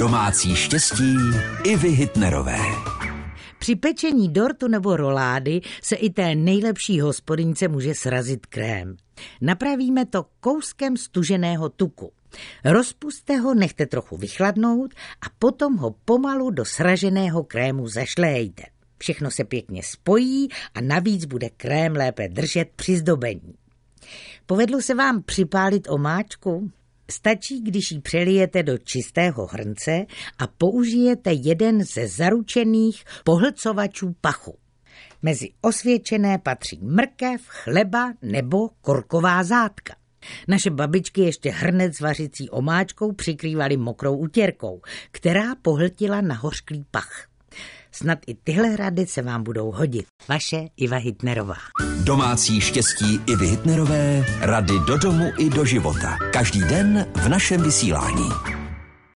Domácí štěstí i vy Hitnerové. Při pečení dortu nebo rolády se i té nejlepší hospodince může srazit krém. Napravíme to kouskem stuženého tuku. Rozpuste ho, nechte trochu vychladnout a potom ho pomalu do sraženého krému zašléjte. Všechno se pěkně spojí a navíc bude krém lépe držet při zdobení. Povedlo se vám připálit omáčku? Stačí, když ji přelijete do čistého hrnce a použijete jeden ze zaručených pohlcovačů pachu. Mezi osvědčené patří mrkev, chleba nebo korková zátka. Naše babičky ještě hrnec s vařicí omáčkou přikrývaly mokrou utěrkou, která pohltila na hořklý pach. Snad i tyhle rady se vám budou hodit. Vaše Iva Hitnerová. Domácí štěstí Ivy Hitnerové, rady do domu i do života. Každý den v našem vysílání.